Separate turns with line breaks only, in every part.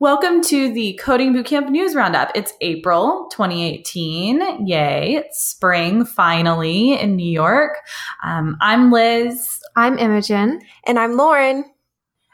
Welcome to the Coding Bootcamp News Roundup. It's April 2018. Yay, it's spring finally in New York. Um, I'm Liz.
I'm Imogen.
And I'm Lauren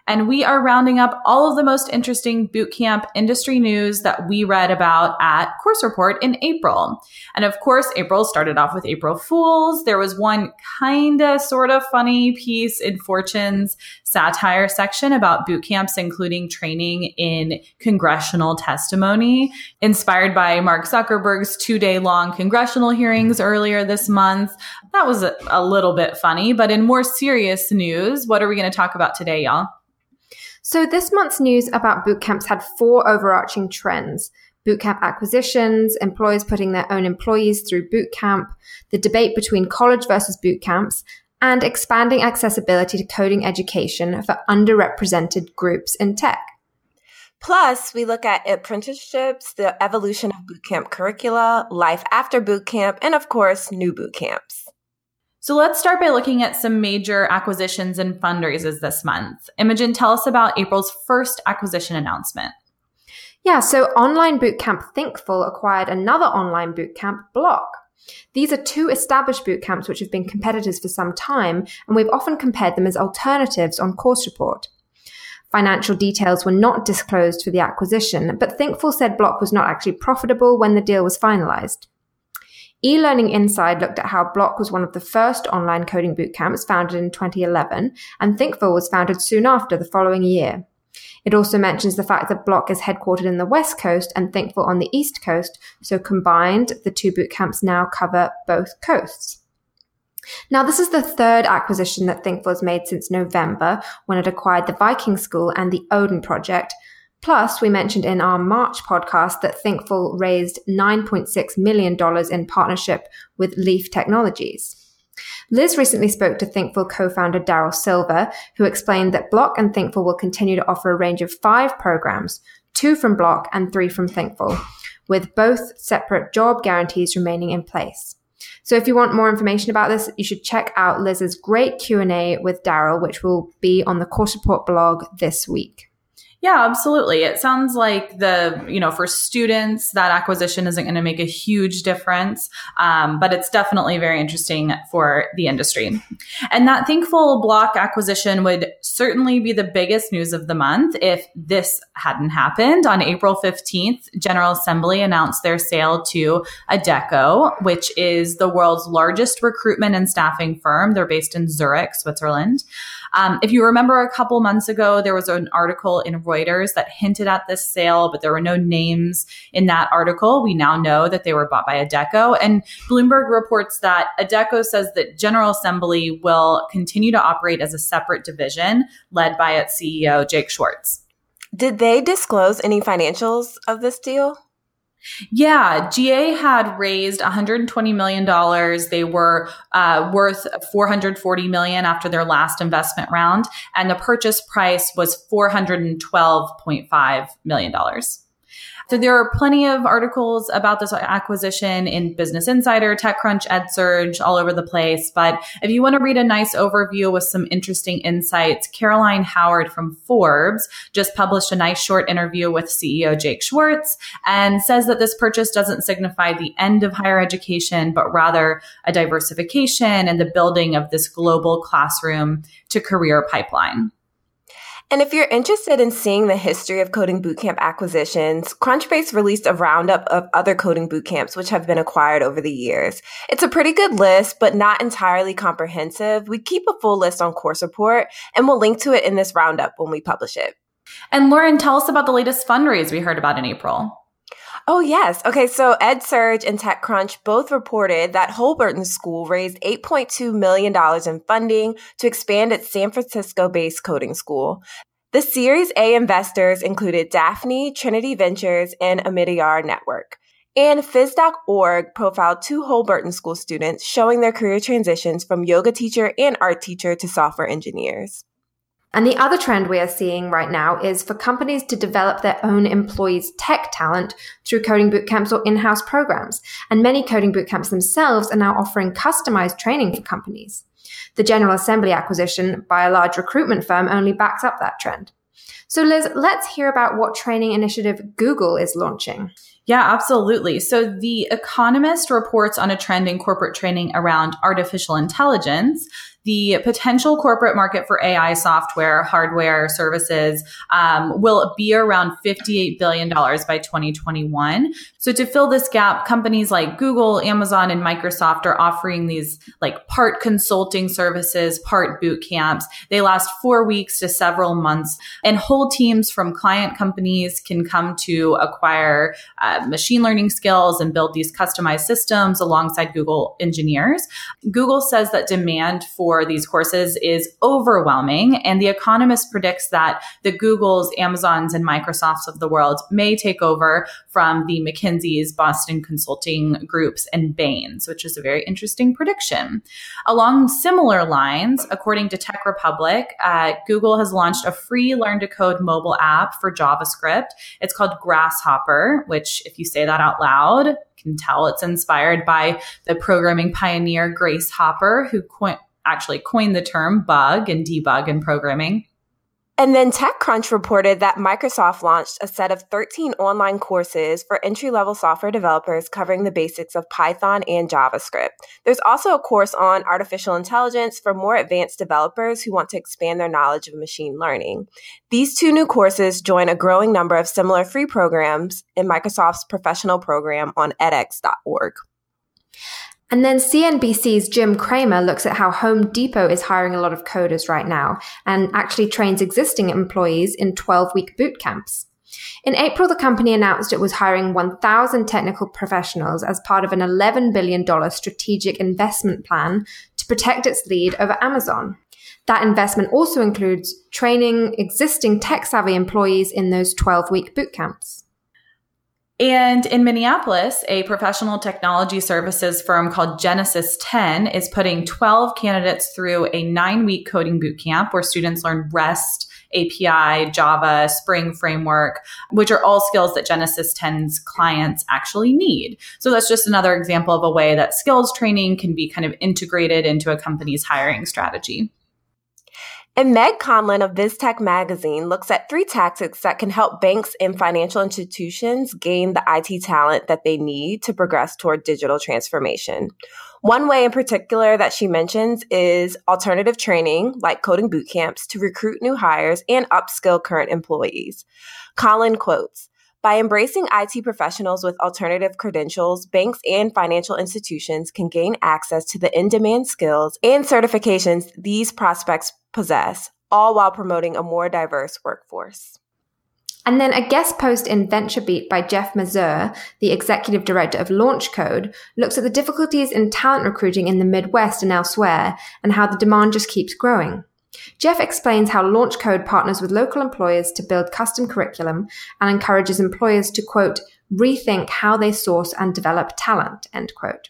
and we are rounding up all of the most interesting bootcamp industry news that we read about at Course Report in April. And of course, April started off with April Fools. There was one kind of sort of funny piece in Fortune's satire section about bootcamps, including training in congressional testimony, inspired by Mark Zuckerberg's two day long congressional hearings earlier this month. That was a, a little bit funny, but in more serious news, what are we going to talk about today, y'all?
So, this month's news about bootcamps had four overarching trends bootcamp acquisitions, employers putting their own employees through bootcamp, the debate between college versus bootcamps, and expanding accessibility to coding education for underrepresented groups in tech.
Plus, we look at apprenticeships, the evolution of bootcamp curricula, life after bootcamp, and of course, new bootcamps.
So let's start by looking at some major acquisitions and fundraisers this month. Imogen, tell us about April's first acquisition announcement.
Yeah, so online bootcamp Thinkful acquired another online bootcamp, Block. These are two established bootcamps which have been competitors for some time, and we've often compared them as alternatives on Course Report. Financial details were not disclosed for the acquisition, but Thinkful said Block was not actually profitable when the deal was finalized. eLearning Inside looked at how Block was one of the first online coding bootcamps founded in 2011, and Thinkful was founded soon after the following year. It also mentions the fact that Block is headquartered in the West Coast and Thinkful on the East Coast, so combined, the two bootcamps now cover both coasts. Now, this is the third acquisition that Thinkful has made since November when it acquired the Viking School and the Odin Project, Plus, we mentioned in our March podcast that Thinkful raised $9.6 million in partnership with Leaf Technologies. Liz recently spoke to Thinkful co-founder Darrell Silver, who explained that Block and Thinkful will continue to offer a range of five programs, two from Block and three from Thinkful, with both separate job guarantees remaining in place. So if you want more information about this, you should check out Liz's great Q&A with Darrell, which will be on the Course Report blog this week.
Yeah, absolutely. It sounds like the, you know, for students, that acquisition isn't going to make a huge difference, um, but it's definitely very interesting for the industry. And that Thinkful Block acquisition would certainly be the biggest news of the month if this hadn't happened. On April 15th, General Assembly announced their sale to Adecco, which is the world's largest recruitment and staffing firm. They're based in Zurich, Switzerland. Um, if you remember a couple months ago, there was an article in Reuters that hinted at this sale, but there were no names in that article. We now know that they were bought by Adecco. And Bloomberg reports that Adecco says that General Assembly will continue to operate as a separate division led by its CEO, Jake Schwartz.
Did they disclose any financials of this deal?
Yeah, GA had raised 120 million dollars. They were uh, worth 440 million after their last investment round, and the purchase price was 412.5 million dollars. So there are plenty of articles about this acquisition in Business Insider, TechCrunch, EdSurge, all over the place. But if you want to read a nice overview with some interesting insights, Caroline Howard from Forbes just published a nice short interview with CEO Jake Schwartz and says that this purchase doesn't signify the end of higher education, but rather a diversification and the building of this global classroom to career pipeline.
And if you're interested in seeing the history of coding bootcamp acquisitions, Crunchbase released a roundup of other coding bootcamps which have been acquired over the years. It's a pretty good list, but not entirely comprehensive. We keep a full list on Course Report, and we'll link to it in this roundup when we publish it.
And Lauren, tell us about the latest fundraise we heard about in April.
Oh, yes. Okay. So EdSurge and TechCrunch both reported that Holberton School raised $8.2 million in funding to expand its San Francisco based coding school. The Series A investors included Daphni, Trinity Ventures, and Omidyar Network. And phys.org profiled two Holberton School students showing their career transitions from yoga teacher and art teacher to software engineers.
And the other trend we are seeing right now is for companies to develop their own employees' tech talent through coding bootcamps or in-house programs. And many coding bootcamps themselves are now offering customized training for companies. The General Assembly acquisition by a large recruitment firm only backs up that trend. So Liz, let's hear about what training initiative Google is launching.
Yeah, absolutely. So The Economist reports on a trend in corporate training around artificial intelligence the potential corporate market for AI software, hardware, services um, will be around $58 billion by 2021. So to fill this gap, companies like Google, Amazon, and Microsoft are offering these like part consulting services, part boot camps. They last four weeks to several months, and whole teams from client companies can come to acquire uh, machine learning skills and build these customized systems alongside Google engineers. Google says that demand for for these courses is overwhelming. And The Economist predicts that the Googles, Amazons, and Microsofts of the world may take over from the McKinsey's, Boston Consulting Groups, and Bain's, which is a very interesting prediction. Along similar lines, according to Tech Republic, uh, Google has launched a free learn to code mobile app for JavaScript. It's called Grasshopper, which, if you say that out loud, can tell it's inspired by the programming pioneer Grace Hopper, who actually coined the term bug and debug in programming.
And then TechCrunch reported that Microsoft launched a set of 13 online courses for entry level software developers covering the basics of Python and JavaScript. There's also a course on artificial intelligence for more advanced developers who want to expand their knowledge of machine learning. These two new courses join a growing number of similar free programs in Microsoft's professional program on edX.org.
And then CNBC's Jim Cramer looks at how Home Depot is hiring a lot of coders right now and actually trains existing employees in 12 week boot camps. In April, the company announced it was hiring 1,000 technical professionals as part of an $11 billion strategic investment plan to protect its lead over Amazon. That investment also includes training existing tech savvy employees in those 12 week boot camps.
And in Minneapolis, a professional technology services firm called Genesis 10 is putting 12 candidates through a nine week coding boot camp where students learn REST, API, Java, Spring Framework, which are all skills that Genesis 10's clients actually need. So that's just another example of a way that skills training can be kind of integrated into a company's hiring strategy.
And Meg Conlin of BizTech Magazine looks at three tactics that can help banks and financial institutions gain the IT talent that they need to progress toward digital transformation. One way in particular that she mentions is alternative training, like coding boot camps, to recruit new hires and upskill current employees. Conlin quotes, by embracing IT professionals with alternative credentials, banks and financial institutions can gain access to the in demand skills and certifications these prospects possess, all while promoting a more diverse workforce.
And then a guest post in VentureBeat by Jeff Mazur, the executive director of LaunchCode, looks at the difficulties in talent recruiting in the Midwest and elsewhere and how the demand just keeps growing. Jeff explains how LaunchCode partners with local employers to build custom curriculum and encourages employers to quote, rethink how they source and develop talent, end quote.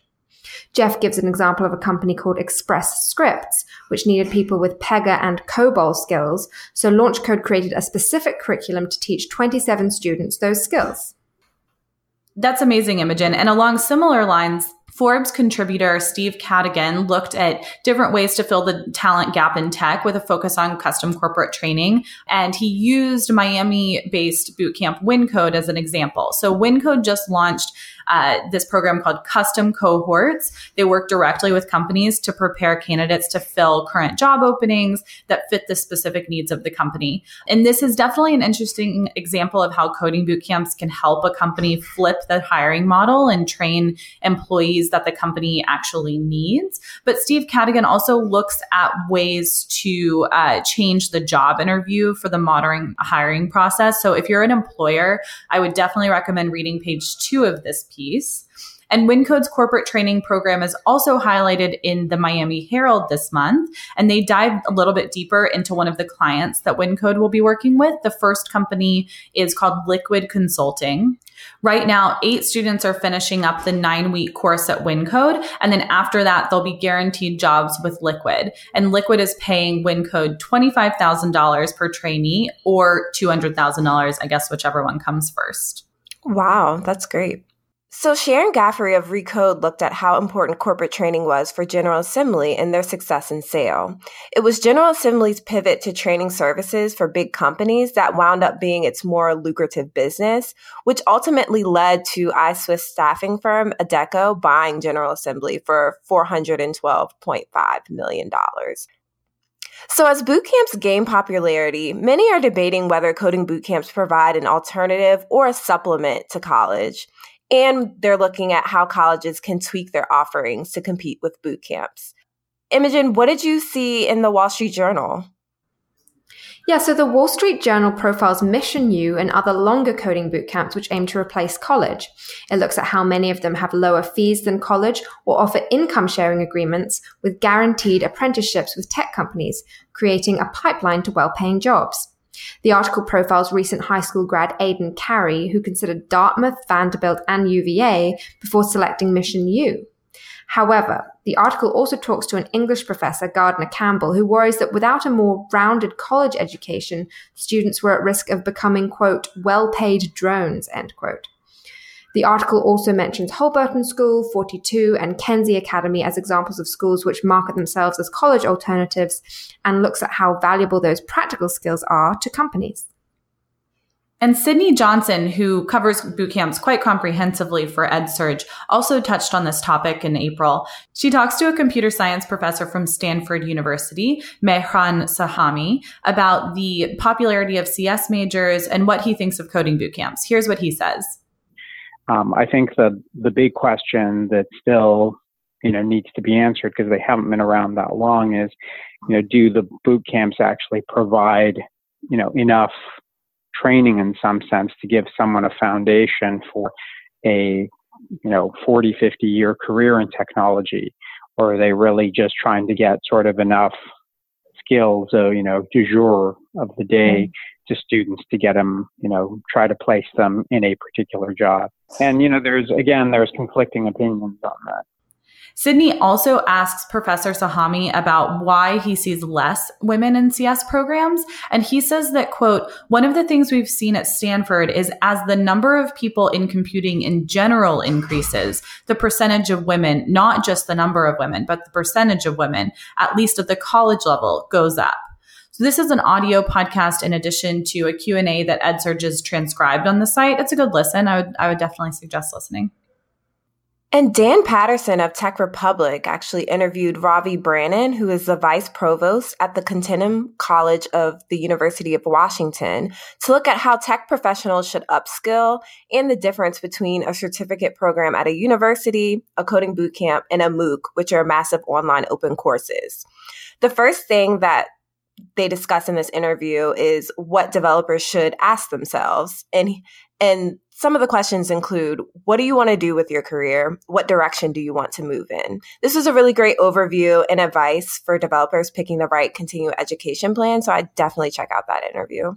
Jeff gives an example of a company called Express Scripts, which needed people with Pega and COBOL skills, so LaunchCode created a specific curriculum to teach 27 students those skills.
That's amazing, Imogen. And along similar lines, Forbes contributor Steve Cadigan looked at different ways to fill the talent gap in tech with a focus on custom corporate training. And he used Miami based bootcamp Wyncode as an example. So Wyncode just launched uh, this program called Custom Cohorts. They work directly with companies to prepare candidates to fill current job openings that fit the specific needs of the company. And this is definitely an interesting example of how coding boot camps can help a company flip the hiring model and train employees that the company actually needs. But Steve Cadigan also looks at ways to uh, change the job interview for the modern hiring process. So if you're an employer, I would definitely recommend reading page two of this piece. And Wyncode's corporate training program is also highlighted in the Miami Herald this month. And they dive a little bit deeper into one of the clients that Wyncode will be working with. The first company is called Liquid Consulting. Right now, eight students are finishing up the nine week course at Wyncode. And then after that, they'll be guaranteed jobs with Liquid. And Liquid is paying Wyncode $25,000 per trainee or $200,000, I guess, whichever one comes first.
Wow, that's great. So, Sharon Gaffrey of Recode looked at how important corporate training was for General Assembly and their success in sale. It was General Assembly's pivot to training services for big companies that wound up being its more lucrative business, which ultimately led to iSwiss staffing firm Adecco buying General Assembly for $412.5 million. So, as boot camps gain popularity, many are debating whether coding boot camps provide an alternative or a supplement to college. And they're looking at how colleges can tweak their offerings to compete with boot camps. Imogen, what did you see in the Wall Street Journal?
Yeah, so the Wall Street Journal profiles Mission U and other longer coding boot camps which aim to replace college. It looks at how many of them have lower fees than college or offer income sharing agreements with guaranteed apprenticeships with tech companies, creating a pipeline to well paying jobs. The article profiles recent high school grad Aidan Carey, who considered Dartmouth, Vanderbilt, and UVA before selecting Mission U. However, the article also talks to an English professor, Gardner Campbell, who worries that without a more rounded college education, students were at risk of becoming, quote, well paid drones, end quote. The article also mentions Holberton School, 42, and Kenzie Academy as examples of schools which market themselves as college alternatives and looks at how valuable those practical skills are to companies.
And Sydney Johnson, who covers boot camps quite comprehensively for EdSurge, also touched on this topic in April. She talks to a computer science professor from Stanford University, Mehran Sahami, about the popularity of CS majors and what he thinks of coding boot camps. Here's what he says.
Um, I think the the big question that still you know needs to be answered because they haven't been around that long is you know do the boot camps actually provide you know enough training in some sense to give someone a foundation for a you know 40 50 year career in technology? Or are they really just trying to get sort of enough skills so you know du jour of the day mm-hmm to students to get them, you know, try to place them in a particular job. And, you know, there's, again, there's conflicting opinions on that.
Sydney also asks Professor Sahami about why he sees less women in CS programs. And he says that, quote, one of the things we've seen at Stanford is as the number of people in computing in general increases, the percentage of women, not just the number of women, but the percentage of women, at least at the college level, goes up. So this is an audio podcast in addition to a Q&A that EdSurge is transcribed on the site. It's a good listen. I would, I would definitely suggest listening.
And Dan Patterson of Tech Republic actually interviewed Rovy Branon, who is the vice provost at the Continuum College of the University of Washington, to look at how tech professionals should upskill and the difference between a certificate program at a university, a coding bootcamp, and a MOOC, which are massive online open courses. The first thing that they discuss in this interview is what developers should ask themselves. And and some of the questions include what do you want to do with your career? What direction do you want to move in? This is a really great overview and advice for developers picking the right continuing education plan. So I definitely check out that interview.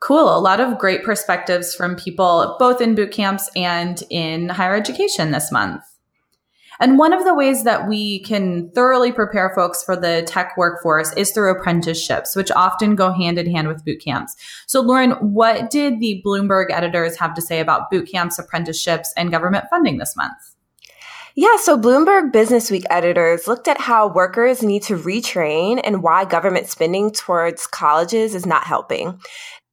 Cool. A lot of great perspectives from people both in boot camps and in higher education this month. And one of the ways that we can thoroughly prepare folks for the tech workforce is through apprenticeships, which often go hand in hand with boot camps. So, Lauren, what did the Bloomberg editors have to say about boot camps, apprenticeships, and government funding this month?
Yeah, so Bloomberg Business Week editors looked at how workers need to retrain and why government spending towards colleges is not helping.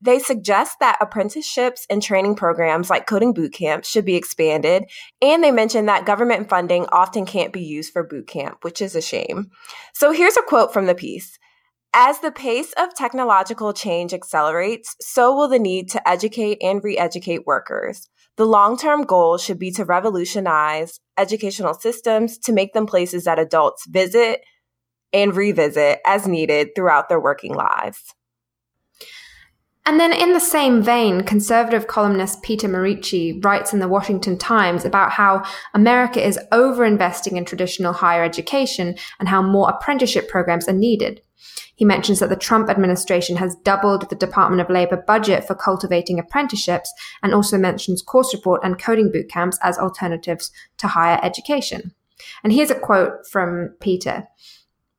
They suggest that apprenticeships and training programs like coding boot camps should be expanded. And they mention that government funding often can't be used for boot camp, which is a shame. So here's a quote from the piece. As the pace of technological change accelerates, so will the need to educate and re educate workers. The long term goal should be to revolutionize educational systems to make them places that adults visit and revisit as needed throughout their working lives.
And then, in the same vein, conservative columnist Peter Morici writes in the Washington Times about how America is overinvesting in traditional higher education and how more apprenticeship programs are needed. He mentions that the Trump administration has doubled the Department of Labor budget for cultivating apprenticeships and also mentions course report and coding boot camps as alternatives to higher education. And here's a quote from Peter.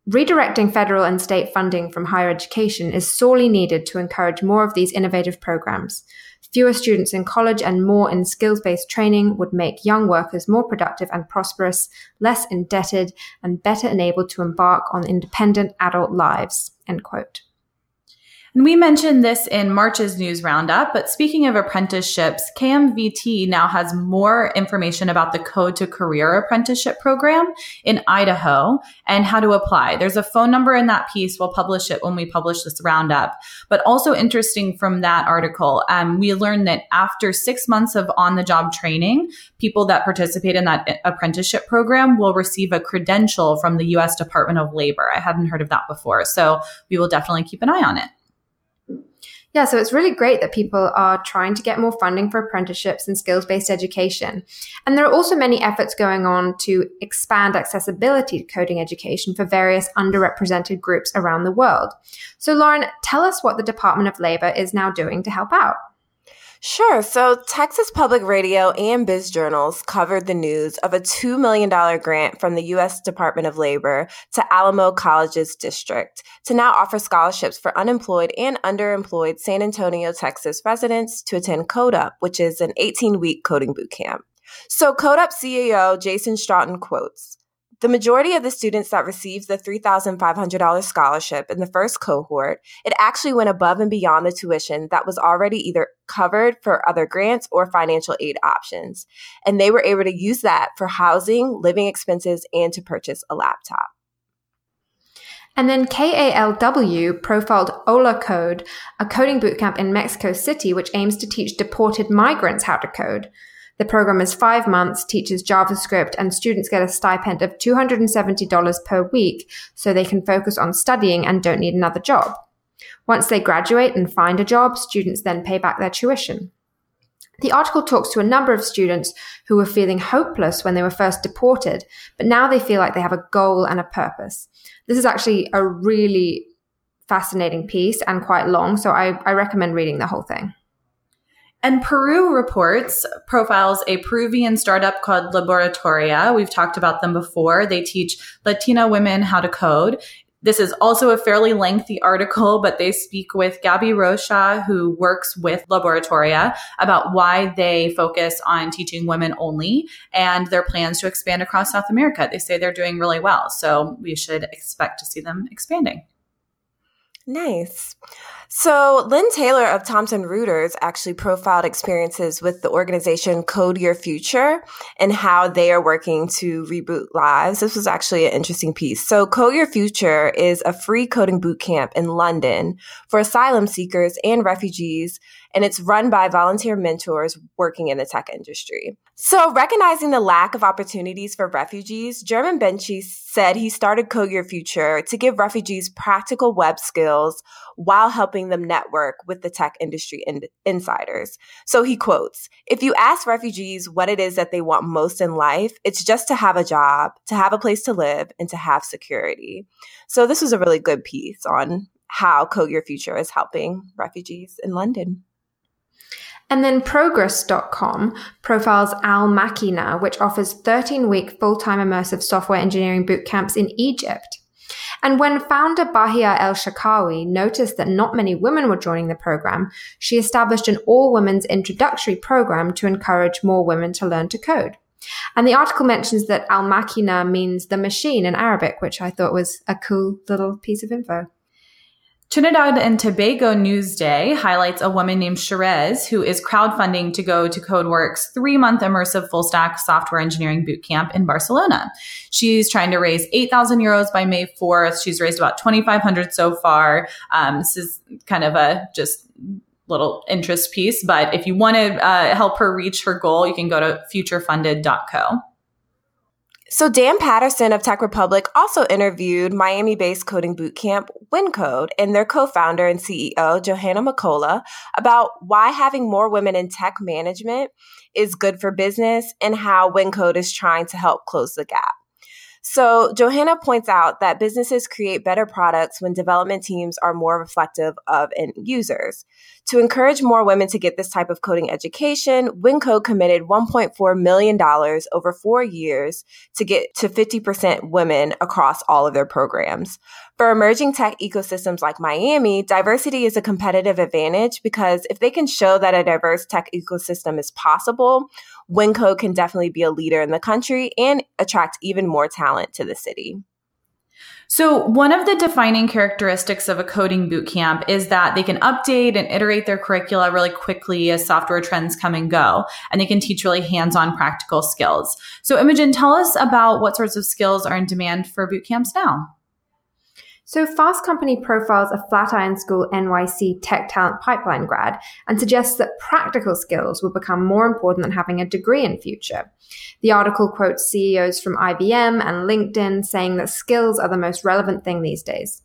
Redirecting federal and state funding from higher education is sorely needed to encourage more of these innovative programs. Fewer students in college and more in skills based training would make young workers more productive and prosperous, less indebted, and better enabled to embark on independent adult lives. End quote.
And we mentioned this in March's news roundup, but speaking of apprenticeships, KMVT now has more information about the Code to Career Apprenticeship Program in Idaho and how to apply. There's a phone number in that piece. We'll publish it when we publish this roundup. But also interesting from that article, um, we learned that after six months of on the job training, people that participate in that apprenticeship program will receive a credential from the U.S. Department of Labor. I hadn't heard of that before. So we will definitely keep an eye on it.
Yeah, so it's really great that people are trying to get more funding for apprenticeships and skills based education. And there are also many efforts going on to expand accessibility to coding education for various underrepresented groups around the world. So, Lauren, tell us what the Department of Labor is now doing to help out.
Sure. So, Texas Public Radio and Biz Journals covered the news of a $2 million grant from the U.S. Department of Labor to Alamo Colleges District to now offer scholarships for unemployed and underemployed San Antonio, Texas residents to attend Codeup, which is an 18 week coding boot camp. So, Codeup CEO Jason Straughan quotes, the majority of the students that received the $3,500 scholarship in the first cohort, it actually went above and beyond the tuition that was already either covered for other grants or financial aid options. And they were able to use that for housing, living expenses, and to purchase a laptop.
And then KALW profiled Hola Code, a coding bootcamp in Mexico City, which aims to teach deported migrants how to code. The program is five months, teaches JavaScript, and students get a stipend of $270 per week so they can focus on studying and don't need another job. Once they graduate and find a job, students then pay back their tuition. The article talks to a number of students who were feeling hopeless when they were first deported, but now they feel like they have a goal and a purpose. This is actually a really fascinating piece and quite long, so I, I recommend reading the whole thing.
And Peru Reports profiles a Peruvian startup called Laboratoria. We've talked about them before. They teach Latina women how to code. This is also a fairly lengthy article, but they speak with Gabby Rocha, who works with Laboratoria, about why they focus on teaching women only and their plans to expand across South America. They say they're doing really well. So we should expect to see them expanding.
Nice. So, Lynn Taylor of Thomson Reuters actually profiled experiences with the organization Code Your Future and how they are working to reboot lives. This was actually an interesting piece. So, Code Your Future is a free coding boot camp in London for asylum seekers and refugees and it's run by volunteer mentors working in the tech industry. So, recognizing the lack of opportunities for refugees, German Bencci said he started Code Your Future to give refugees practical web skills while helping them network with the tech industry in- insiders. So he quotes If you ask refugees what it is that they want most in life, it's just to have a job, to have a place to live, and to have security. So, this was a really good piece on how Code Your Future is helping refugees in London.
And then Progress.com profiles Al Makina, which offers 13 week full time immersive software engineering boot camps in Egypt. And when founder Bahia El Shakawi noticed that not many women were joining the program, she established an all women's introductory program to encourage more women to learn to code. And the article mentions that Al Makina means the machine in Arabic, which I thought was a cool little piece of info.
Trinidad and Tobago Newsday highlights a woman named Sherez who is crowdfunding to go to CodeWorks three month immersive full stack software engineering bootcamp in Barcelona. She's trying to raise 8,000 euros by May 4th. She's raised about 2,500 so far. Um, this is kind of a just little interest piece, but if you want to uh, help her reach her goal, you can go to futurefunded.co.
So Dan Patterson of Tech Republic also interviewed Miami-based coding bootcamp Wyncode and their co-founder and CEO Johanna Mikkola about why having more women in tech management is good for business and how Wyncode is trying to help close the gap. So Johanna points out that businesses create better products when development teams are more reflective of end users. To encourage more women to get this type of coding education, Wyncode committed $1.4 million over four years to get to 50% women across all of their programs. For emerging tech ecosystems like Miami, diversity is a competitive advantage because if they can show that a diverse tech ecosystem is possible, Wyncode can definitely be a leader in the country and attract even more talent to the city.
So, one of the defining characteristics of a coding bootcamp is that they can update and iterate their curricula really quickly as software trends come and go, and they can teach really hands on practical skills. So, Imogen, tell us about what sorts of skills are in demand for bootcamps now.
So Fast Company profiles a Flatiron School NYC Tech Talent Pipeline grad and suggests that practical skills will become more important than having a degree in future. The article quotes CEOs from IBM and LinkedIn saying that skills are the most relevant thing these days.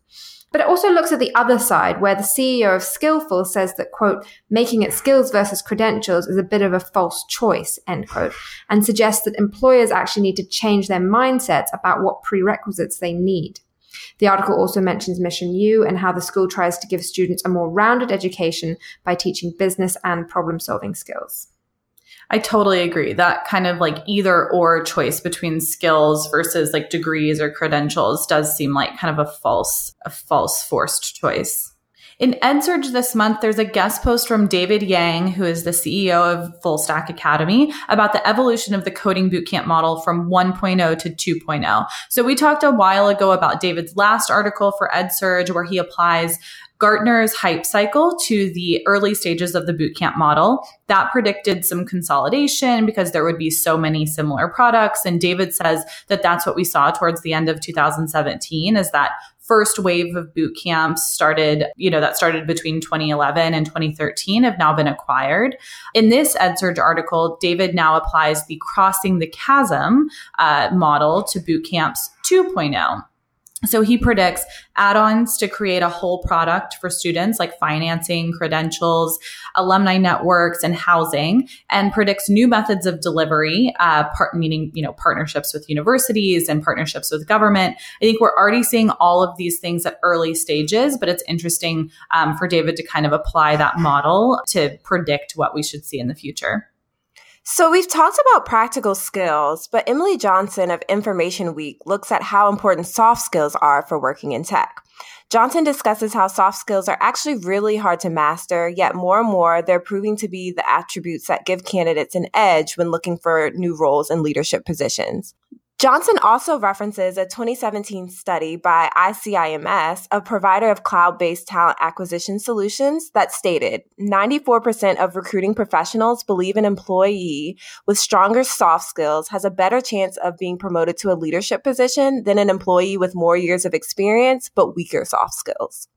But it also looks at the other side where the CEO of Skillful says that, quote, making it skills versus credentials is a bit of a false choice, end quote, and suggests that employers actually need to change their mindsets about what prerequisites they need. The article also mentions Mission U and how the school tries to give students a more rounded education by teaching business and problem solving skills.
I totally agree. That kind of like either or choice between skills versus like degrees or credentials does seem like kind of a false, a false forced choice. In EdSurge this month, there's a guest post from David Yang, who is the CEO of Fullstack Academy, about the evolution of the coding bootcamp model from 1.0 to 2.0. So we talked a while ago about David's last article for EdSurge, where he applies Gartner's hype cycle to the early stages of the bootcamp model. That predicted some consolidation because there would be so many similar products. And David says that that's what we saw towards the end of 2017 is that first wave of boot camps started, you know, that started between 2011 and 2013 have now been acquired. In this EdSurge article, David now applies the crossing the chasm uh, model to boot camps 2.0. So he predicts add-ons to create a whole product for students like financing, credentials, alumni networks, and housing, and predicts new methods of delivery, uh, part, meaning you know partnerships with universities and partnerships with government. I think we're already seeing all of these things at early stages, but it's interesting um, for David to kind of apply that model to predict what we should see in the future.
So we've talked about practical skills, but Emily Johnson of Information Week looks at how important soft skills are for working in tech. Johnson discusses how soft skills are actually really hard to master, yet more and more they're proving to be the attributes that give candidates an edge when looking for new roles and leadership positions. Johnson also references a 2017 study by ICIMS, a provider of cloud based talent acquisition solutions, that stated 94% of recruiting professionals believe an employee with stronger soft skills has a better chance of being promoted to a leadership position than an employee with more years of experience but weaker soft skills.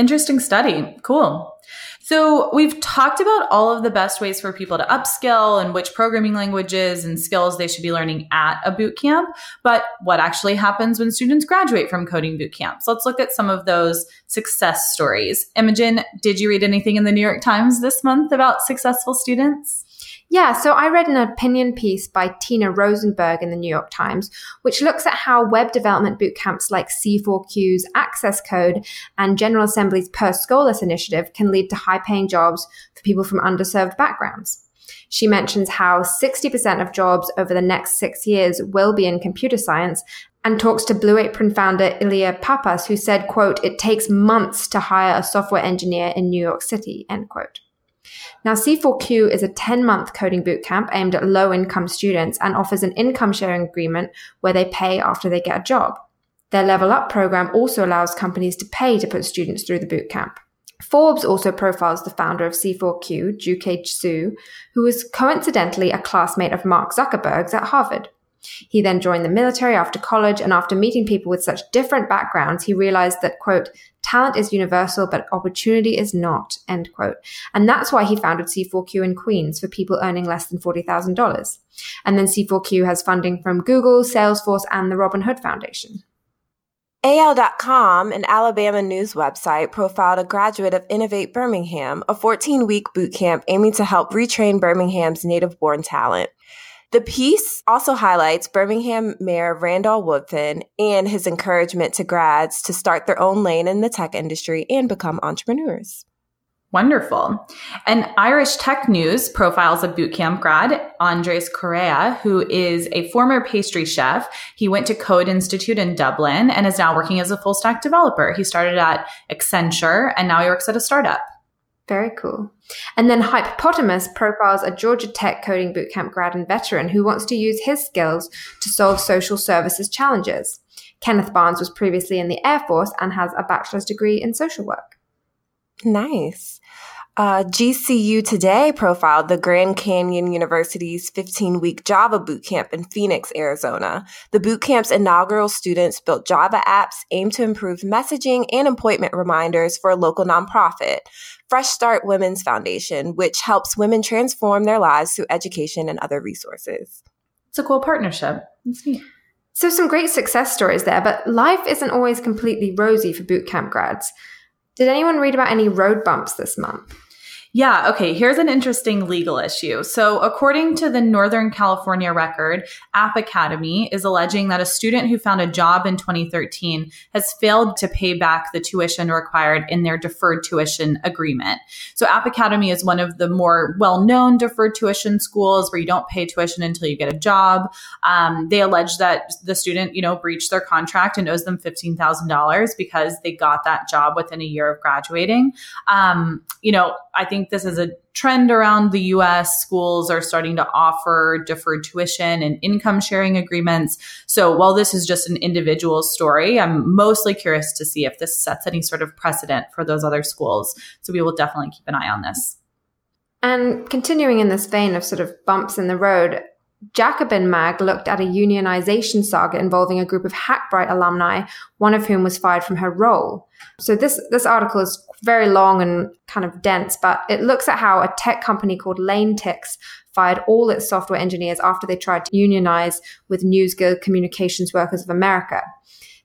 Interesting study. Cool. So, we've talked about all of the best ways for people to upskill and which programming languages and skills they should be learning at a boot camp. But what actually happens when students graduate from coding boot camps? Let's look at some of those success stories. Imogen, did you read anything in the New York Times this month about successful students?
Yeah, so I read an opinion piece by Tina Rosenberg in the New York Times, which looks at how web development bootcamps like C4Q's Access Code and General Assembly's Per Scholas initiative can lead to high paying jobs for people from underserved backgrounds. She mentions how 60% of jobs over the next six years will be in computer science and talks to Blue Apron founder Ilia Papas, who said, quote, it takes months to hire a software engineer in New York City, end quote. Now, C4Q is a 10 month coding bootcamp aimed at low income students and offers an income sharing agreement where they pay after they get a job. Their Level Up program also allows companies to pay to put students through the bootcamp. Forbes also profiles the founder of C4Q, Jukay Hsu, who was coincidentally a classmate of Mark Zuckerberg's at Harvard. He then joined the military after college, and after meeting people with such different backgrounds, he realized that, quote, Talent is universal, but opportunity is not, end quote. And that's why he founded C4Q in Queens for people earning less than $40,000. And then C4Q has funding from Google, Salesforce, and the Robin Hood Foundation.
AL.com, an Alabama news website, profiled a graduate of Innovate Birmingham, a 14 week boot camp aiming to help retrain Birmingham's native born talent. The piece also highlights Birmingham Mayor Randall Woodfin and his encouragement to grads to start their own lane in the tech industry and become entrepreneurs.
Wonderful. And Irish Tech News profiles a bootcamp grad, Andres Correa, who is a former pastry chef. He went to Code Institute in Dublin and is now working as a full stack developer. He started at Accenture and now he works at a startup.
Very cool. And then Hypepotamus profiles a Georgia Tech coding bootcamp grad and veteran who wants to use his skills to solve social services challenges. Kenneth Barnes was previously in the Air Force and has a bachelor's degree in social work.
Nice. Uh, GCU Today profiled the Grand Canyon University's 15 week Java bootcamp in Phoenix, Arizona. The bootcamp's inaugural students built Java apps aimed to improve messaging and appointment reminders for a local nonprofit. Fresh Start Women's Foundation, which helps women transform their lives through education and other resources.
It's a cool partnership.
So, some great success stories there, but life isn't always completely rosy for bootcamp grads. Did anyone read about any road bumps this month?
Yeah, okay, here's an interesting legal issue. So, according to the Northern California record, App Academy is alleging that a student who found a job in 2013 has failed to pay back the tuition required in their deferred tuition agreement. So, App Academy is one of the more well known deferred tuition schools where you don't pay tuition until you get a job. Um, they allege that the student, you know, breached their contract and owes them $15,000 because they got that job within a year of graduating. Um, you know, I think think this is a trend around the US. Schools are starting to offer deferred tuition and income sharing agreements. So while this is just an individual story, I'm mostly curious to see if this sets any sort of precedent for those other schools. So we will definitely keep an eye on this.
And continuing in this vein of sort of bumps in the road, Jacobin Mag looked at a unionization saga involving a group of Hackbright alumni, one of whom was fired from her role. So this this article is very long and kind of dense, but it looks at how a tech company called LaneTix fired all its software engineers after they tried to unionize with News Guild Communications Workers of America.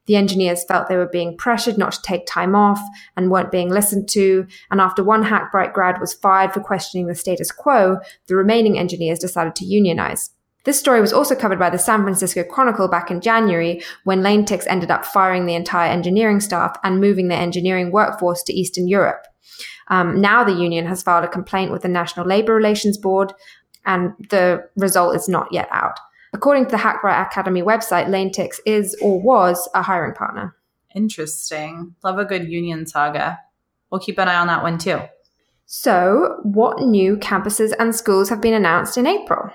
The engineers felt they were being pressured not to take time off and weren't being listened to. And after one Hackbright grad was fired for questioning the status quo, the remaining engineers decided to unionize. This story was also covered by the San Francisco Chronicle back in January when LaneTix ended up firing the entire engineering staff and moving their engineering workforce to Eastern Europe. Um, now the union has filed a complaint with the National Labor Relations Board, and the result is not yet out. According to the Hackbright Academy website, LaneTix is or was a hiring partner.
Interesting. Love a good union saga. We'll keep an eye on that one too.
So, what new campuses and schools have been announced in April?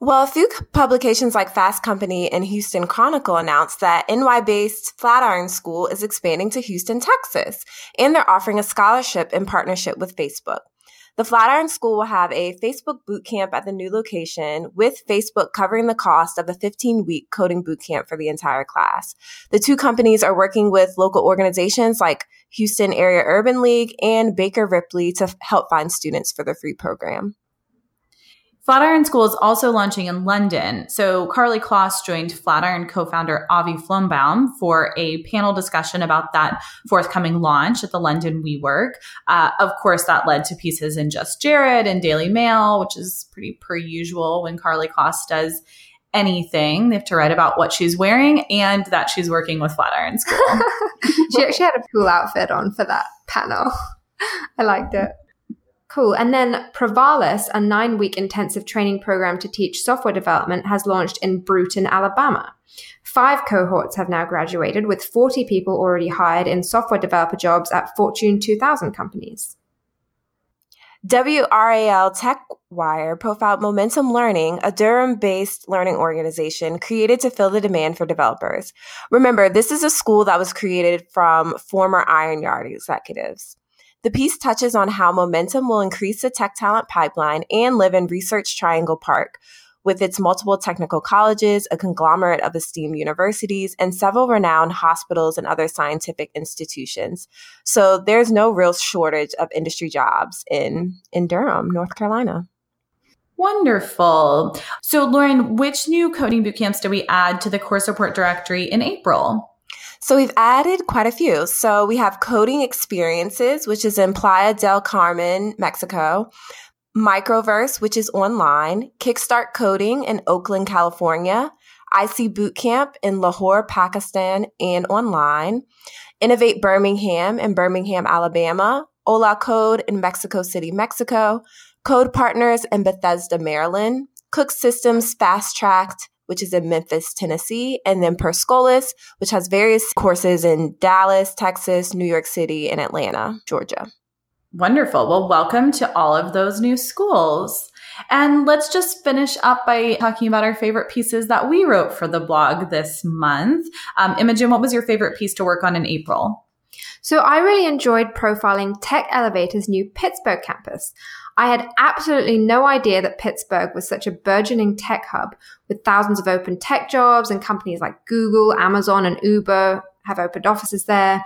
Well, a few publications like Fast Company and Houston Chronicle announced that NY based Flatiron School is expanding to Houston, Texas, and they're offering a scholarship in partnership with Facebook. The Flatiron School will have a Facebook boot camp at the new location, with Facebook covering the cost of a 15 week coding boot camp for the entire class. The two companies are working with local organizations like Houston Area Urban League and Baker Ripley to help find students for the free program.
Flatiron School is also launching in London. So Karlie Kloss joined Flatiron co-founder Avi Flombaum for a panel discussion about that forthcoming launch at the London WeWork. Uh, of course, that led to pieces in Just Jared and Daily Mail, which is pretty per usual when Karlie Kloss does anything. They have to write about what she's wearing and that she's working with Flatiron School.
she actually had a cool outfit on for that panel. I liked it. Cool. And then Provalus, a nine week intensive training program to teach software development, has launched in Brewton, Alabama. Five cohorts have now graduated, with 40 people already hired in software developer jobs at Fortune 2000 companies.
WRAL TechWire profiled Momentum Learning, a Durham based learning organization created to fill the demand for developers. Remember, this is a school that was created from former Iron Yard executives. The piece touches on how momentum will increase the tech talent pipeline and live in Research Triangle Park, with its multiple technical colleges, a conglomerate of esteemed universities, and several renowned hospitals and other scientific institutions. So there's no real shortage of industry jobs in, in Durham, North Carolina.
Wonderful. So, Lauren, which new coding bootcamps did we add to the course report directory in April?
So we've added quite a few. So we have coding experiences, which is in Playa del Carmen, Mexico. Microverse, which is online, Kickstart Coding in Oakland, California, IC Bootcamp in Lahore, Pakistan, and online, Innovate Birmingham in Birmingham, Alabama, Hola Code in Mexico City, Mexico, Code Partners in Bethesda, Maryland, Cook Systems Fast Tracked, which is in Memphis, Tennessee, and then Per Scholas, which has various courses in Dallas, Texas, New York City, and Atlanta, Georgia.
Wonderful. Well, welcome to all of those new schools. And let's just finish up by talking about our favorite pieces that we wrote for the blog this month. Um, Imogen, what was your favorite piece to work on in April?
So I really enjoyed profiling Tech Elevator's new Pittsburgh campus. I had absolutely no idea that Pittsburgh was such a burgeoning tech hub with thousands of open tech jobs and companies like Google, Amazon, and Uber have opened offices there.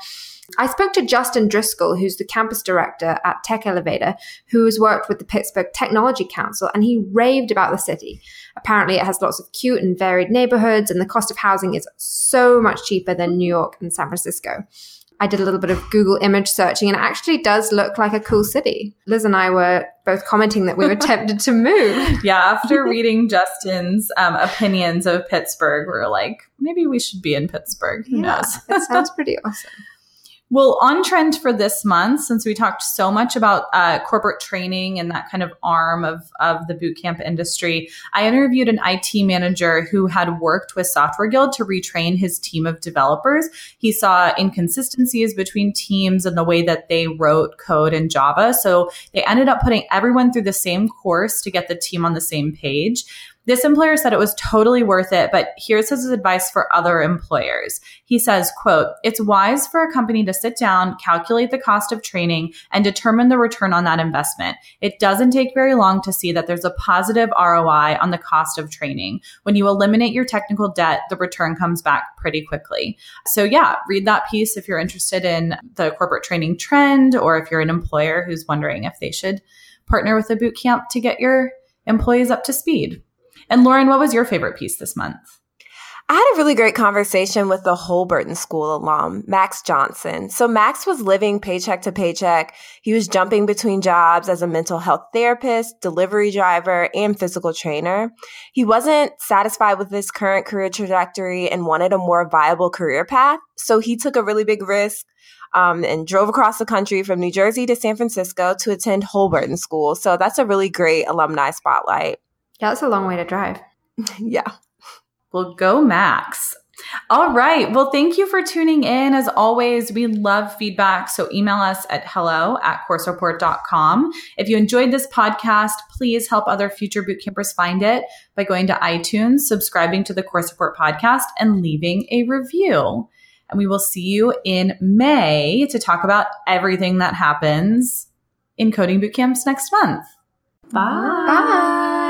I spoke to Justin Driscoll, who's the campus director at Tech Elevator, who has worked with the Pittsburgh Technology Council, and he raved about the city. Apparently, it has lots of cute and varied neighborhoods, and the cost of housing is so much cheaper than New York and San Francisco. I did a little bit of Google image searching and it actually does look like a cool city. Liz and I were both commenting that we were tempted to move.
Yeah, after reading Justin's um, opinions of Pittsburgh, we are like, maybe we should be in Pittsburgh. Who yeah, knows?
it sounds pretty awesome.
Well, on trend for this month, since we talked so much about uh, corporate training and that kind of arm of, of the bootcamp industry, I interviewed an IT manager who had worked with Software Guild to retrain his team of developers. He saw inconsistencies between teams and the way that they wrote code in Java. So they ended up putting everyone through the same course to get the team on the same page. This employer said it was totally worth it, but here's his advice for other employers. He says, quote, it's wise for a company to sit down, calculate the cost of training, and determine the return on that investment. It doesn't take very long to see that there's a positive ROI on the cost of training. When you eliminate your technical debt, the return comes back pretty quickly. So yeah, read that piece if you're interested in the corporate training trend or if you're an employer who's wondering if they should partner with a boot camp to get your employees up to speed. And Lauren, what was your favorite piece this month?
I had a really great conversation with the Holberton School alum, Max Johnson. So Max was living paycheck to paycheck. He was jumping between jobs as a mental health therapist, delivery driver, and physical trainer. He wasn't satisfied with his current career trajectory and wanted a more viable career path. So he took a really big risk um, and drove across the country from New Jersey to San Francisco to attend Holberton School. So that's a really great alumni spotlight.
Yeah, that's a long way to drive.
yeah.
Well, go Max. All right. Well, thank you for tuning in. As always, we love feedback. So email us at hello at coursereport.com. If you enjoyed this podcast, please help other future bootcampers find it by going to iTunes, subscribing to the Course Report podcast, and leaving a review. And we will see you in May to talk about everything that happens in coding bootcamps next month. Bye.
Bye.